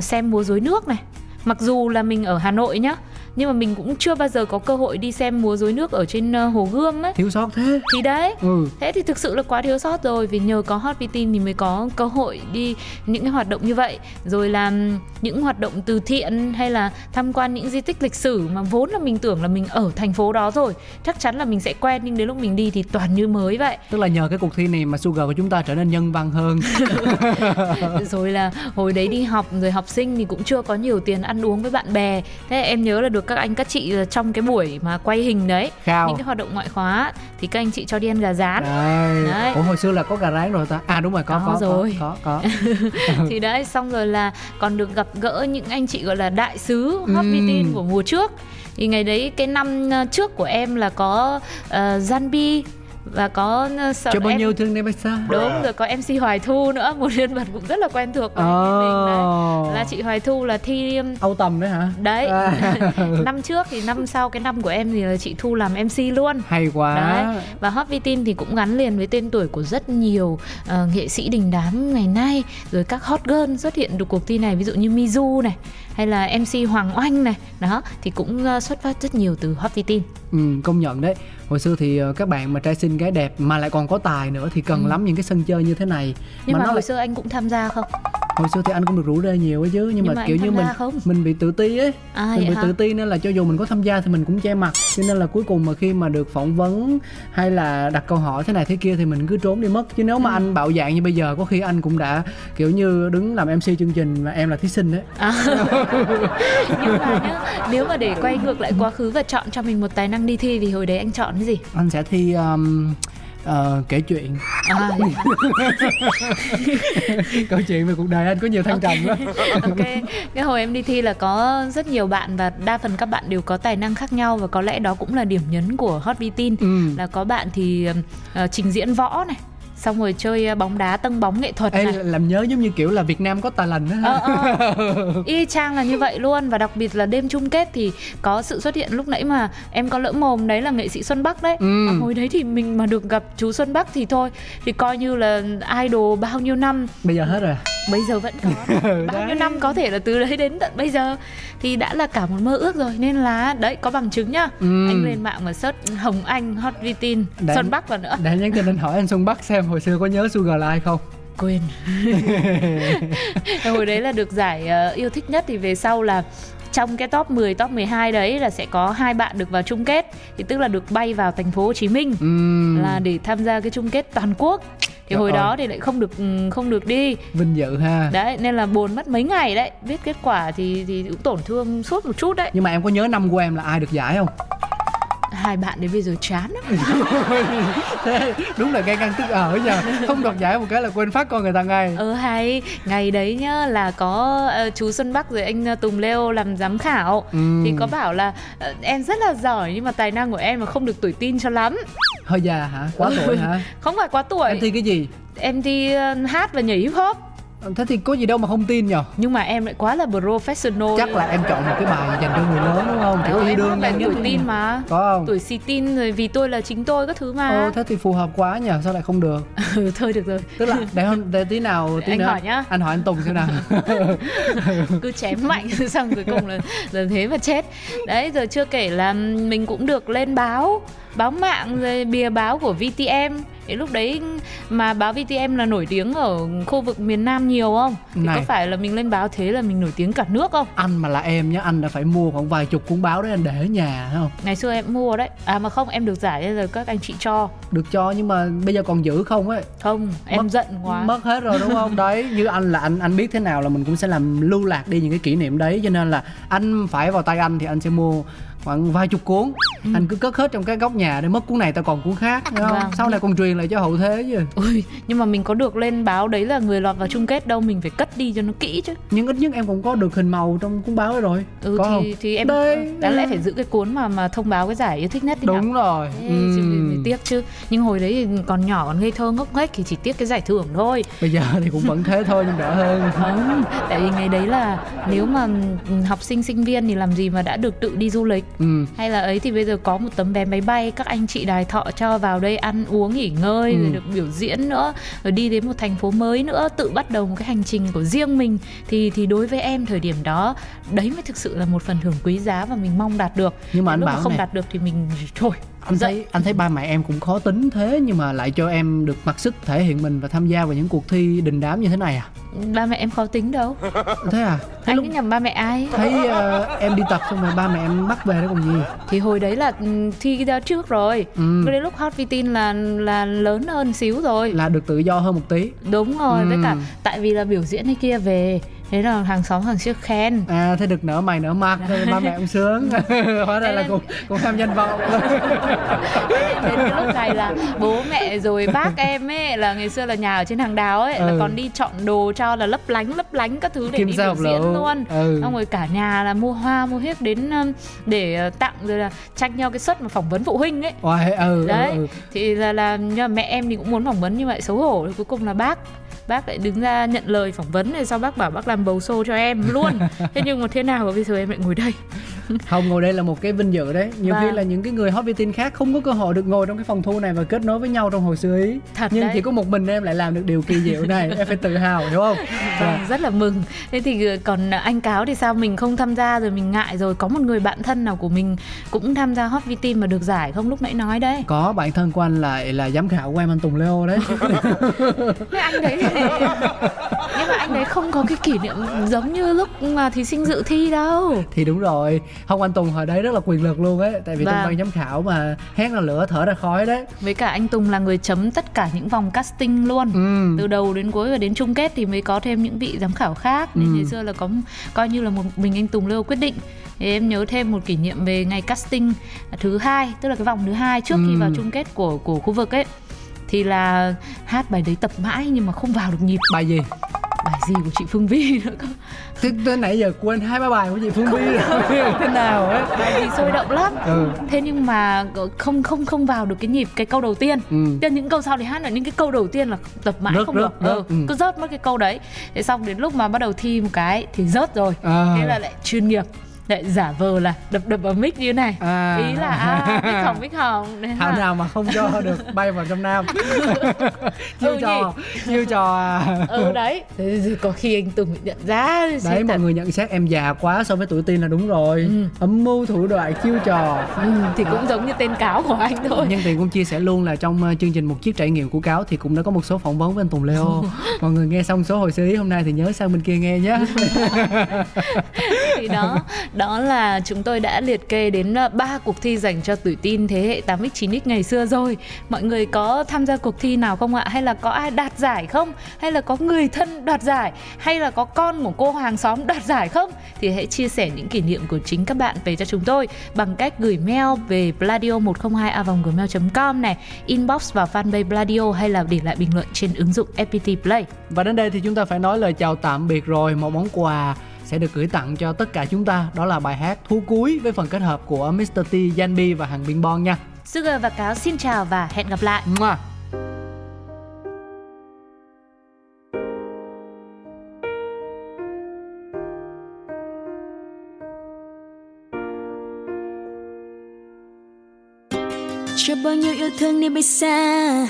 Speaker 1: xem múa rối nước này. Mặc dù là mình ở Hà Nội nhá, nhưng mà mình cũng chưa bao giờ có cơ hội đi xem múa rối nước ở trên ờ, Hồ Gươm ấy.
Speaker 2: Thiếu sót thế.
Speaker 1: Thì đấy,
Speaker 2: Ừ.
Speaker 1: Thế thì thực sự là quá thiếu sót rồi vì nhờ có Hot VTin thì mới có cơ hội đi những cái hoạt động như vậy. Rồi làm những hoạt động từ thiện hay là tham quan những di tích lịch sử mà vốn là mình tưởng là mình ở thành phố đó rồi chắc chắn là mình sẽ quen. Nhưng đến lúc mình đi thì toàn như mới vậy.
Speaker 2: Tức là nhờ cái cuộc thi này mà Sugar của chúng ta trở nên nhân văn hơn.
Speaker 1: Rồi là hồi đấy đi học rồi học sinh thì cũng chưa có nhiều tiền ăn uống với bạn bè. Thế em nhớ là được các anh các chị trong cái buổi mà quay hình đấy
Speaker 2: Khao.
Speaker 1: những cái hoạt động ngoại khóa thì các anh chị cho đi ăn gà rán
Speaker 2: Đấy.
Speaker 1: Đấy.
Speaker 2: Ủa hồi xưa là có gà rán rồi ta À đúng rồi có
Speaker 1: Có
Speaker 2: có
Speaker 1: rồi.
Speaker 2: có có, có.
Speaker 1: thì đấy xong rồi là còn được gặp gỡ những anh chị gọi là đại sứ Hot
Speaker 2: Ừm.
Speaker 1: VTin của mùa trước thì ngày đấy cái năm ờ, trước của em là có uh, Zanbi và có uh, sợ
Speaker 2: Cho bao
Speaker 1: em-
Speaker 2: nhiêu thương em xa
Speaker 1: đúng rồi có MC Hoài Thu nữa một nhân vật cũng rất là quen thuộc với mình đấy là chị Hoài Thu là thi
Speaker 2: Âu tầm đấy hả?
Speaker 1: Đấy.
Speaker 2: À.
Speaker 1: năm trước thì năm sau cái năm của em thì là chị Thu làm MC luôn.
Speaker 2: Hay quá.
Speaker 1: Đấy. Và Hot VTin thì cũng gắn liền với tên tuổi của rất nhiều ờ, nghệ sĩ đình đám ngày nay. Rồi các hot girl xuất hiện được cuộc thi này Ví dụ như Mizu này hay là MC Hoàng Oanh này đó thì cũng ờ, xuất phát rất nhiều từ Hot Vitin
Speaker 2: Ừ, công nhận đấy hồi xưa thì ờ, các bạn mà trai xinh gái đẹp mà lại còn có tài nữa thì cần lắm những cái sân chơi như thế này
Speaker 1: Ừ. nhưng mà,
Speaker 2: nó
Speaker 1: hồi
Speaker 2: lại-
Speaker 1: xưa anh cũng tham gia không
Speaker 2: hồi xưa thì anh cũng được rủ rê nhiều ấy chứ nhưng,
Speaker 1: Nhưng
Speaker 2: mà,
Speaker 1: mà
Speaker 2: kiểu như mình
Speaker 1: không?
Speaker 2: mình bị tự ti ấy
Speaker 1: À,
Speaker 2: mình bị
Speaker 1: hả?
Speaker 2: tự ti nên là cho dù mình có tham gia thì mình cũng che mặt cho nên là cuối cùng mà khi mà được phỏng vấn hay là đặt câu hỏi thế này thế kia thì mình cứ trốn đi mất chứ nếu
Speaker 1: Ừ.
Speaker 2: mà anh bạo dạng như bây giờ có khi anh cũng đã kiểu như đứng làm mc chương trình và em là thí sinh đấy
Speaker 1: À. nhưng mà nhá, nếu mà để quay ngược lại quá khứ và chọn cho mình một tài năng đi thi thì hồi đấy anh chọn cái gì?
Speaker 2: Anh sẽ thi um, ờ, kể chuyện.
Speaker 1: À, hả?
Speaker 2: câu chuyện về cuộc đời anh có nhiều thăng trầm lắm.
Speaker 1: Ok. Cái hồi em đi thi là có rất nhiều bạn và đa phần các bạn đều có tài năng khác nhau và có lẽ đó cũng là điểm nhấn của Hot Vitin
Speaker 2: Ừ.
Speaker 1: là có bạn thì ờ, trình diễn võ này xong rồi chơi ờ, bóng đá tâng bóng nghệ thuật
Speaker 2: Ê,
Speaker 1: này
Speaker 2: làm nhớ giống như kiểu là Việt Nam có tài lành đó ha
Speaker 1: Ờ, ờ. y chang là như vậy luôn và đặc biệt là đêm chung kết thì có sự xuất hiện lúc nãy mà em có lỡ mồm đấy là nghệ sĩ Xuân Bắc đấy
Speaker 2: Ừ.
Speaker 1: mà hồi đấy thì mình mà được gặp chú Xuân Bắc thì thôi thì coi như là idol bao nhiêu năm
Speaker 2: bây giờ hết rồi à?
Speaker 1: bây giờ vẫn có đấy. Bao nhiêu năm có thể là từ đấy đến tận bây giờ thì đã là cả một mơ ước rồi nên là đấy có bằng chứng nhá
Speaker 2: Ừ.
Speaker 1: anh lên mạng mà search Hồng Anh Hot Vitin
Speaker 2: Đấy.
Speaker 1: Xuân Bắc vào nữa
Speaker 2: để nhắn tin anh hỏi anh Xuân Bắc xem hồi xưa có nhớ Sugar là ai không?
Speaker 1: Quên. Hồi đấy là được giải ờ, yêu thích nhất thì về sau là trong cái top 10, top 12 đấy là sẽ có hai bạn được vào chung kết. Thì tức là được bay vào thành phố Hồ Chí Minh
Speaker 2: Ừm,
Speaker 1: là để tham gia cái chung kết toàn quốc. Thì
Speaker 2: Trời
Speaker 1: hồi
Speaker 2: ơi.
Speaker 1: đó thì lại không được ừ, không được đi.
Speaker 2: Vinh dự ha.
Speaker 1: Đấy nên là buồn mất mấy ngày đấy. Biết kết quả thì thì cũng tổn thương suốt một chút đấy.
Speaker 2: Nhưng mà em có nhớ năm của em là ai được giải không
Speaker 1: hai bạn đến bây giờ chán lắm
Speaker 2: thế đúng là gây căng tức ở nhờ. Không đoạt giải một cái là quên phát con người ta ngay.
Speaker 1: Ờ hay. Ngày đấy nhá là có ờ, chú Xuân Bắc rồi anh ờ, Tùng Leo làm giám khảo.
Speaker 2: Ừm.
Speaker 1: thì có bảo là ờ, em rất là giỏi nhưng mà tài năng của em mà không được tuổi tin cho lắm.
Speaker 2: Hơi già hả? Quá tuổi hả?
Speaker 1: Không phải quá tuổi.
Speaker 2: Em thi cái gì?
Speaker 1: Em thi ờ, hát và nhảy hip hop
Speaker 2: thế thì có gì đâu mà không tin nhờ.
Speaker 1: Nhưng mà em lại quá là professional.
Speaker 2: Chắc là em chọn một cái bài dành cho người lớn đúng không? Kiểu yêu
Speaker 1: em
Speaker 2: đương nhất
Speaker 1: tuổi tin mà.
Speaker 2: Có không?
Speaker 1: Tuổi xì tin rồi vì tôi là chính tôi các thứ mà.
Speaker 2: Ồ, thế thì phù hợp quá nhờ sao lại không được?
Speaker 1: Ừ, thôi được rồi.
Speaker 2: Tức là để, hôm- để tí nào tí
Speaker 1: Anh
Speaker 2: nữa
Speaker 1: hỏi nhá.
Speaker 2: anh hỏi anh Tùng xem nào.
Speaker 1: Cứ chém mạnh xong cuối cùng là, là thế mà chết. Đấy rồi chưa kể là mình cũng được lên báo báo mạng rồi bìa báo của VTM lúc đấy mà báo VTM là nổi tiếng ở khu vực miền Nam nhiều không? Thì
Speaker 2: Này.
Speaker 1: có phải là mình lên báo thế là mình nổi tiếng cả nước không?
Speaker 2: Anh mà là em nhá anh đã phải mua khoảng vài chục cuốn báo đấy anh để ở nhà không?
Speaker 1: Ngày xưa em mua đấy. À mà không em được giải nên rồi các anh chị cho.
Speaker 2: Được cho nhưng mà bây giờ còn giữ không ấy?
Speaker 1: Không em
Speaker 2: Mất-
Speaker 1: giận quá.
Speaker 2: mất hết rồi đúng không? Đấy như anh là anh anh biết thế nào là mình cũng sẽ làm lưu lạc đi những cái kỷ niệm đấy cho nên là anh phải vào tay anh thì anh sẽ mua khoảng vài chục cuốn
Speaker 1: Ừ.
Speaker 2: anh cứ cất hết trong cái góc nhà để mất cuốn này tao còn cuốn khác không
Speaker 1: Vâng.
Speaker 2: sau này còn truyền lại cho hậu thế chứ
Speaker 1: Ui, nhưng mà mình có được lên báo đấy là người lọt vào chung kết đâu mình phải cất đi cho nó kỹ chứ
Speaker 2: nhưng ít nhất em cũng có được hình màu trong cuốn báo ấy rồi
Speaker 1: ừ
Speaker 2: có
Speaker 1: thì
Speaker 2: không
Speaker 1: thì em
Speaker 2: Đây.
Speaker 1: đáng lẽ phải giữ cái cuốn mà mà thông báo cái giải yêu thích nhất thì
Speaker 2: đúng
Speaker 1: nào.
Speaker 2: rồi
Speaker 1: Ê,
Speaker 2: Ừm.
Speaker 1: vì tiếc chứ nhưng hồi đấy thì còn nhỏ còn ngây thơ ngốc nghếch thì chỉ tiếc cái giải thưởng thôi
Speaker 2: bây giờ thì cũng vẫn thế thôi nhưng đỡ hơn
Speaker 1: không tại vì ngày đấy là nếu mà ừm, học sinh sinh viên thì làm gì mà đã được tự đi du lịch
Speaker 2: ừ.
Speaker 1: hay là ấy thì bây giờ có một tấm vé máy bay các anh chị đài thọ cho vào đây ăn uống nghỉ ngơi
Speaker 2: Ừ.
Speaker 1: rồi được biểu diễn nữa rồi đi đến một thành phố mới nữa tự bắt đầu một cái hành trình của riêng mình thì thì đối với em thời điểm đó đấy mới thực sự là một phần thưởng quý giá và mình mong đạt được
Speaker 2: Nhưng mà
Speaker 1: Đến
Speaker 2: anh
Speaker 1: lúc
Speaker 2: bảo
Speaker 1: mà không
Speaker 2: này.
Speaker 1: đạt được thì mình thôi
Speaker 2: anh
Speaker 1: dậy.
Speaker 2: thấy anh thấy ba mẹ em cũng khó tính thế nhưng mà lại cho em được mặc sức thể hiện mình và tham gia vào những cuộc thi đình đám như thế này à?
Speaker 1: Ba mẹ em khó tính đâu.
Speaker 2: Thế à? Thế
Speaker 1: anh
Speaker 2: lúc
Speaker 1: cứ nhầm ba mẹ ai?
Speaker 2: Thấy ờ, em đi tập xong rồi ba mẹ em bắt về đó còn gì?
Speaker 1: Thì hồi đấy là ừ, thi ra trước rồi.
Speaker 2: Ừ.
Speaker 1: đấy lúc hot vitin là là lớn hơn xíu rồi.
Speaker 2: Là được tự do hơn một tí.
Speaker 1: Đúng rồi với
Speaker 2: Ừ.
Speaker 1: cả tại vì là biểu diễn này kia về thế là hàng xóm hàng xưa khen
Speaker 2: à thế được nở mày nở mặt thế ba mẹ cũng sướng hóa ra là
Speaker 1: Thế
Speaker 2: cũng cũng tham danh vọng
Speaker 1: đến cái lúc này là bố mẹ rồi bác em ấy là ngày xưa là nhà ở trên hàng đào ấy là
Speaker 2: Ừ.
Speaker 1: còn đi chọn đồ cho là lấp lánh lấp lánh các thứ để
Speaker 2: Kim
Speaker 1: đi biểu diễn
Speaker 2: lựu.
Speaker 1: luôn
Speaker 2: Ừ.
Speaker 1: xong rồi cả nhà là mua hoa mua hiếp đến um, để ờ, tặng rồi là tranh nhau cái suất mà phỏng vấn phụ huynh ấy
Speaker 2: Oai, ừ,
Speaker 1: đấy
Speaker 2: ừ, ừ.
Speaker 1: thì là là mẹ em thì cũng muốn phỏng vấn như vậy xấu hổ thì cuối cùng là bác bác lại đứng ra nhận lời phỏng vấn rồi sau bác bảo bác làm bầu xô cho em luôn. Thế nhưng mà thế nào mà bây giờ em lại ngồi đây?
Speaker 2: Không ngồi đây là một cái vinh dự đấy nhiều
Speaker 1: Vâng.
Speaker 2: khi là những cái người hot tin khác không có cơ hội được ngồi trong cái phòng thu này và kết nối với nhau trong hồi xưa ý
Speaker 1: Thật
Speaker 2: nhưng
Speaker 1: đấy.
Speaker 2: chỉ có một mình em lại làm được điều kỳ diệu này em phải tự hào hiểu không
Speaker 1: Vâng, rất là mừng. Thế thì ờ, còn anh cáo thì sao mình không tham gia rồi mình ngại rồi có một người bạn thân nào của mình cũng tham gia Hot VT mà được giải không lúc nãy nói đấy.
Speaker 2: có bạn thân của anh lại là giám khảo của em anh Tùng Leo đấy
Speaker 1: Thế anh đấy nhưng mà anh đấy không có cái kỷ niệm giống như lúc mà thí sinh dự thi đâu.
Speaker 2: thì đúng rồi không anh Tùng hồi đấy rất là quyền lực luôn ấy tại vì trong
Speaker 1: Vâng.
Speaker 2: ban giám khảo mà hét ra lửa thở ra khói đấy
Speaker 1: Với cả anh Tùng là người chấm tất cả những vòng casting luôn.
Speaker 2: ừ.
Speaker 1: Từ đầu đến cuối và đến chung kết thì mới có thêm những vị giám khảo khác nên
Speaker 2: Ừ.
Speaker 1: ngày xưa là có coi như là một mình anh Tùng Lêu quyết định. Thì em nhớ thêm một kỷ niệm về ngày casting thứ hai, tức là cái vòng thứ hai trước khi
Speaker 2: Ừ.
Speaker 1: vào chung kết của của khu vực ấy thì là hát bài đấy tập mãi nhưng mà không vào được nhịp
Speaker 2: bài gì
Speaker 1: bài gì của chị Phương Vi nữa cơ
Speaker 2: Thế tới nãy giờ quên hai ba bài của chị Phương Vi rồi. Thế nào ấy.
Speaker 1: Bài gì sôi động lắm.
Speaker 2: Ừ.
Speaker 1: Thế nhưng mà không không không vào được cái nhịp cái câu đầu tiên.
Speaker 2: Ừ.
Speaker 1: Thế những câu sau thì hát là những cái câu đầu tiên là tập mãi
Speaker 2: Rớt,
Speaker 1: không
Speaker 2: rớt,
Speaker 1: được.
Speaker 2: rớt,
Speaker 1: ừ,
Speaker 2: ừ.
Speaker 1: cứ rớt mất cái câu đấy. Thế xong đến lúc mà bắt đầu thi một cái thì rớt rồi.
Speaker 2: À.
Speaker 1: thế là lại chuyên nghiệp lại giả vờ là đập đập vào mic như này.
Speaker 2: À.
Speaker 1: ý là à, mic hỏng mic hỏng
Speaker 2: thảo nào mà không cho được bay vào trong nam. Chiêu
Speaker 1: Ừ
Speaker 2: trò chiêu trò à.
Speaker 1: ừ đấy. Thế có khi anh Tùng nhận ra
Speaker 2: đấy
Speaker 1: thật.
Speaker 2: mọi người nhận xét em già quá so với tuổi teen là đúng rồi.
Speaker 1: Ừ.
Speaker 2: âm mưu thủ đoạn chiêu trò.
Speaker 1: Ừ, thì cũng giống như tên cáo của anh thôi.
Speaker 2: Nhân tiện cũng chia sẻ luôn là trong ờ, chương trình một chiếc trải nghiệm của cáo thì cũng đã có một số phỏng vấn với anh Tùng Leo mọi người nghe xong số hồi xử lý hôm nay thì nhớ sang bên kia nghe nhé.
Speaker 1: Thì đó đó là chúng tôi đã liệt kê đến ờ, ba cuộc thi dành cho tuổi tin thế hệ 8x 9x ngày xưa rồi. Mọi người có tham gia cuộc thi nào không ạ? Hay là có ai đạt giải không? Hay là có người thân đoạt giải? Hay là có con của cô hàng xóm đoạt giải không? Thì hãy chia sẻ những kỷ niệm của chính các bạn về cho chúng tôi bằng cách gửi mail về pladio 102 a gmail com này, inbox vào fanpage pladio hay là để lại bình luận trên ứng dụng FPT Play.
Speaker 2: Và đến đây thì chúng ta phải nói lời chào tạm biệt rồi. Một món quà sẽ được gửi tặng cho tất cả chúng ta đó là bài hát Thú Cuối với phần kết hợp của Mr. T, Janbi và Hằng Biên Bon nha
Speaker 1: Sugar và Cáo xin chào và hẹn gặp lại
Speaker 2: Mua.
Speaker 3: Cho bao nhiêu yêu thương đi bay xa.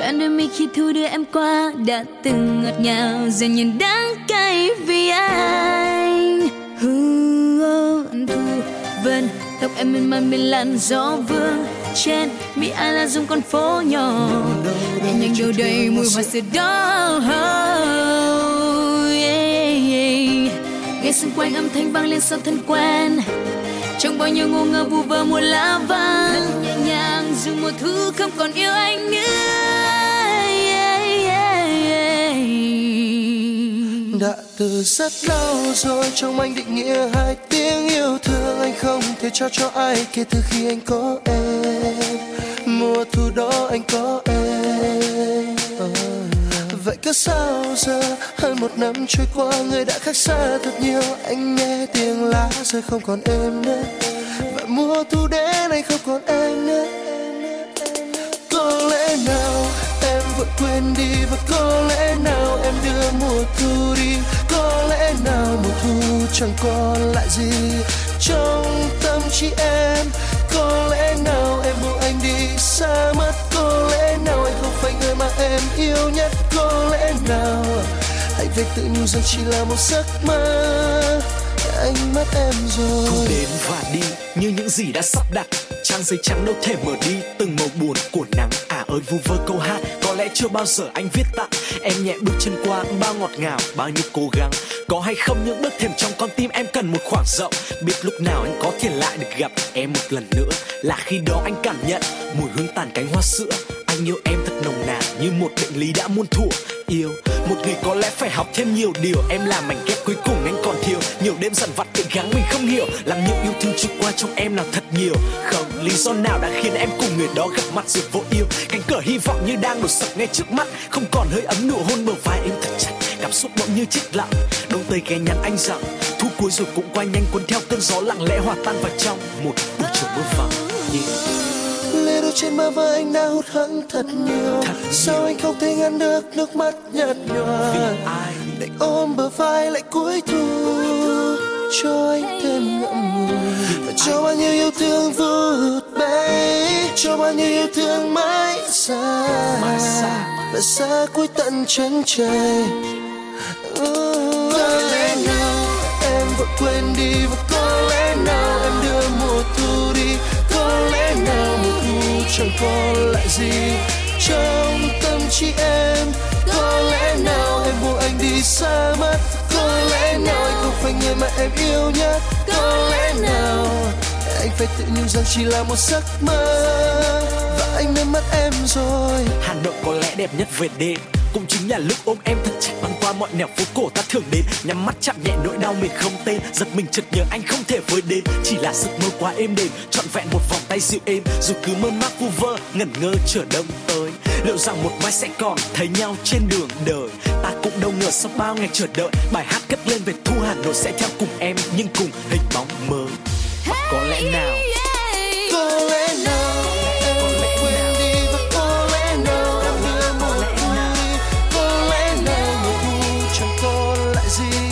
Speaker 3: Bạn đôi mi khi thu đưa em qua đã từng ngọt ngào giờ nhìn đắng cay vì anh. Hư, thu vân tóc em mềm mại bên làn gió vương trên mi ai là dùng con phố nhỏ nhẹ nhàng đâu đầy mùi hoa sữa đó yeah, yeah. nghe xung quanh âm thanh vang lên sau thân quen. Trong bao nhiêu ngô ngơ vu vơ mùa lá vàng dù mùa thu không còn yêu anh nữa. Yeah, yeah, yeah.
Speaker 6: đã từ rất lâu rồi trong anh định nghĩa hai tiếng yêu thương anh không thể trao cho ai kể từ khi anh có em. Mùa thu đó anh có em. Vậy cớ sao giờ hơn một năm trôi qua người đã khác xa thật nhiều. Anh nghe tiếng lá rơi không còn em nữa. Chẳng còn lại gì. Trong tâm trí em, có lẽ nào em buông anh đi xa mất? Có lẽ nào anh không phải người mà em yêu nhất? Có lẽ nào hãy về tự nhủ rằng chỉ là một giấc mơ. Anh mất em rồi.
Speaker 7: Thu đến và đi, như những gì đã sắp đặt. Trang giấy trắng đâu thể mở đi, từng màu buồn của nắng. À ơi, vu vơ câu hát có lẽ chưa bao giờ anh viết tặng Em nhẹ bước chân qua bao ngọt ngào, bao nhiêu cố gắng. Có hay không những bước thềm trong con tim em cần một khoảng rộng. Biết lúc nào anh có thể lại được gặp em một lần nữa. Là khi đó anh cảm nhận mùi hương tàn cánh hoa sữa. Anh yêu em thật nồng nàn như một bệnh lý đã muôn thuở. Yêu, một người có lẽ phải học thêm nhiều điều. Em là mảnh ghép cuối cùng anh còn thiếu. Nhiều đêm dằn vặt tự gắng mình không hiểu. Làm những yêu thương trôi qua trong em nào thật nhiều. Không, lý do nào đã khiến em cùng người đó gặp mặt rồi vô yêu? Cánh cửa hy vọng như đang đổ sập ngay trước mắt. Không còn hơi ấm nụ hôn bờ vai em thật chặt. Cảm xúc bỗng như chết lặng. Đông tây ghé nhắn anh rằng Thu cuối rồi cũng qua nhanh cuốn theo cơn gió lặng lẽ hòa tan vào trong Một buổi chiều mưa vàng. Yeah
Speaker 6: đôi trên bờ vai anh đã hụt hẫng thật nhiều.
Speaker 7: Thật
Speaker 6: sao anh không thể ngăn được nước mắt nhạt nhòa? Định ôm bờ vai lại cuối thu cho anh thêm ngậm ngùi. Và cho bao nhiêu yêu thương vụt bay cho bao nhiêu yêu thương mãi xa. Và xa cuối tận chân trời. Quên đi và có chẳng còn lại gì. Trong tâm trí em, có lẽ nào em buông anh đi xa mất? Có lẽ nào anh không phải người mà em yêu nhất? Có lẽ nào anh phải tự nhủ rằng chỉ là một giấc mơ? Và anh đã mất em rồi.
Speaker 7: Hà Nội có lẽ đẹp nhất về đêm cũng chính là lúc ôm em thật chặt băng qua mọi nẻo phố cổ ta thường đến. Nhắm mắt chạm nhẹ nỗi đau mình không tên. Giật mình chợt nhớ anh không thể với đến. Chỉ là giấc mơ quá êm đềm trọn vẹn một vòng tay dịu êm. Dù cứ mơ mác vu vơ ngẩn ngơ chờ đông tới. Liệu rằng một mai sẽ còn thấy nhau trên đường đời? Ta cũng đâu ngờ sau bao ngày chờ đợi bài hát cất lên về thu Hà Nội sẽ theo cùng em nhưng cùng hình bóng mới. Và có lẽ nào
Speaker 6: còn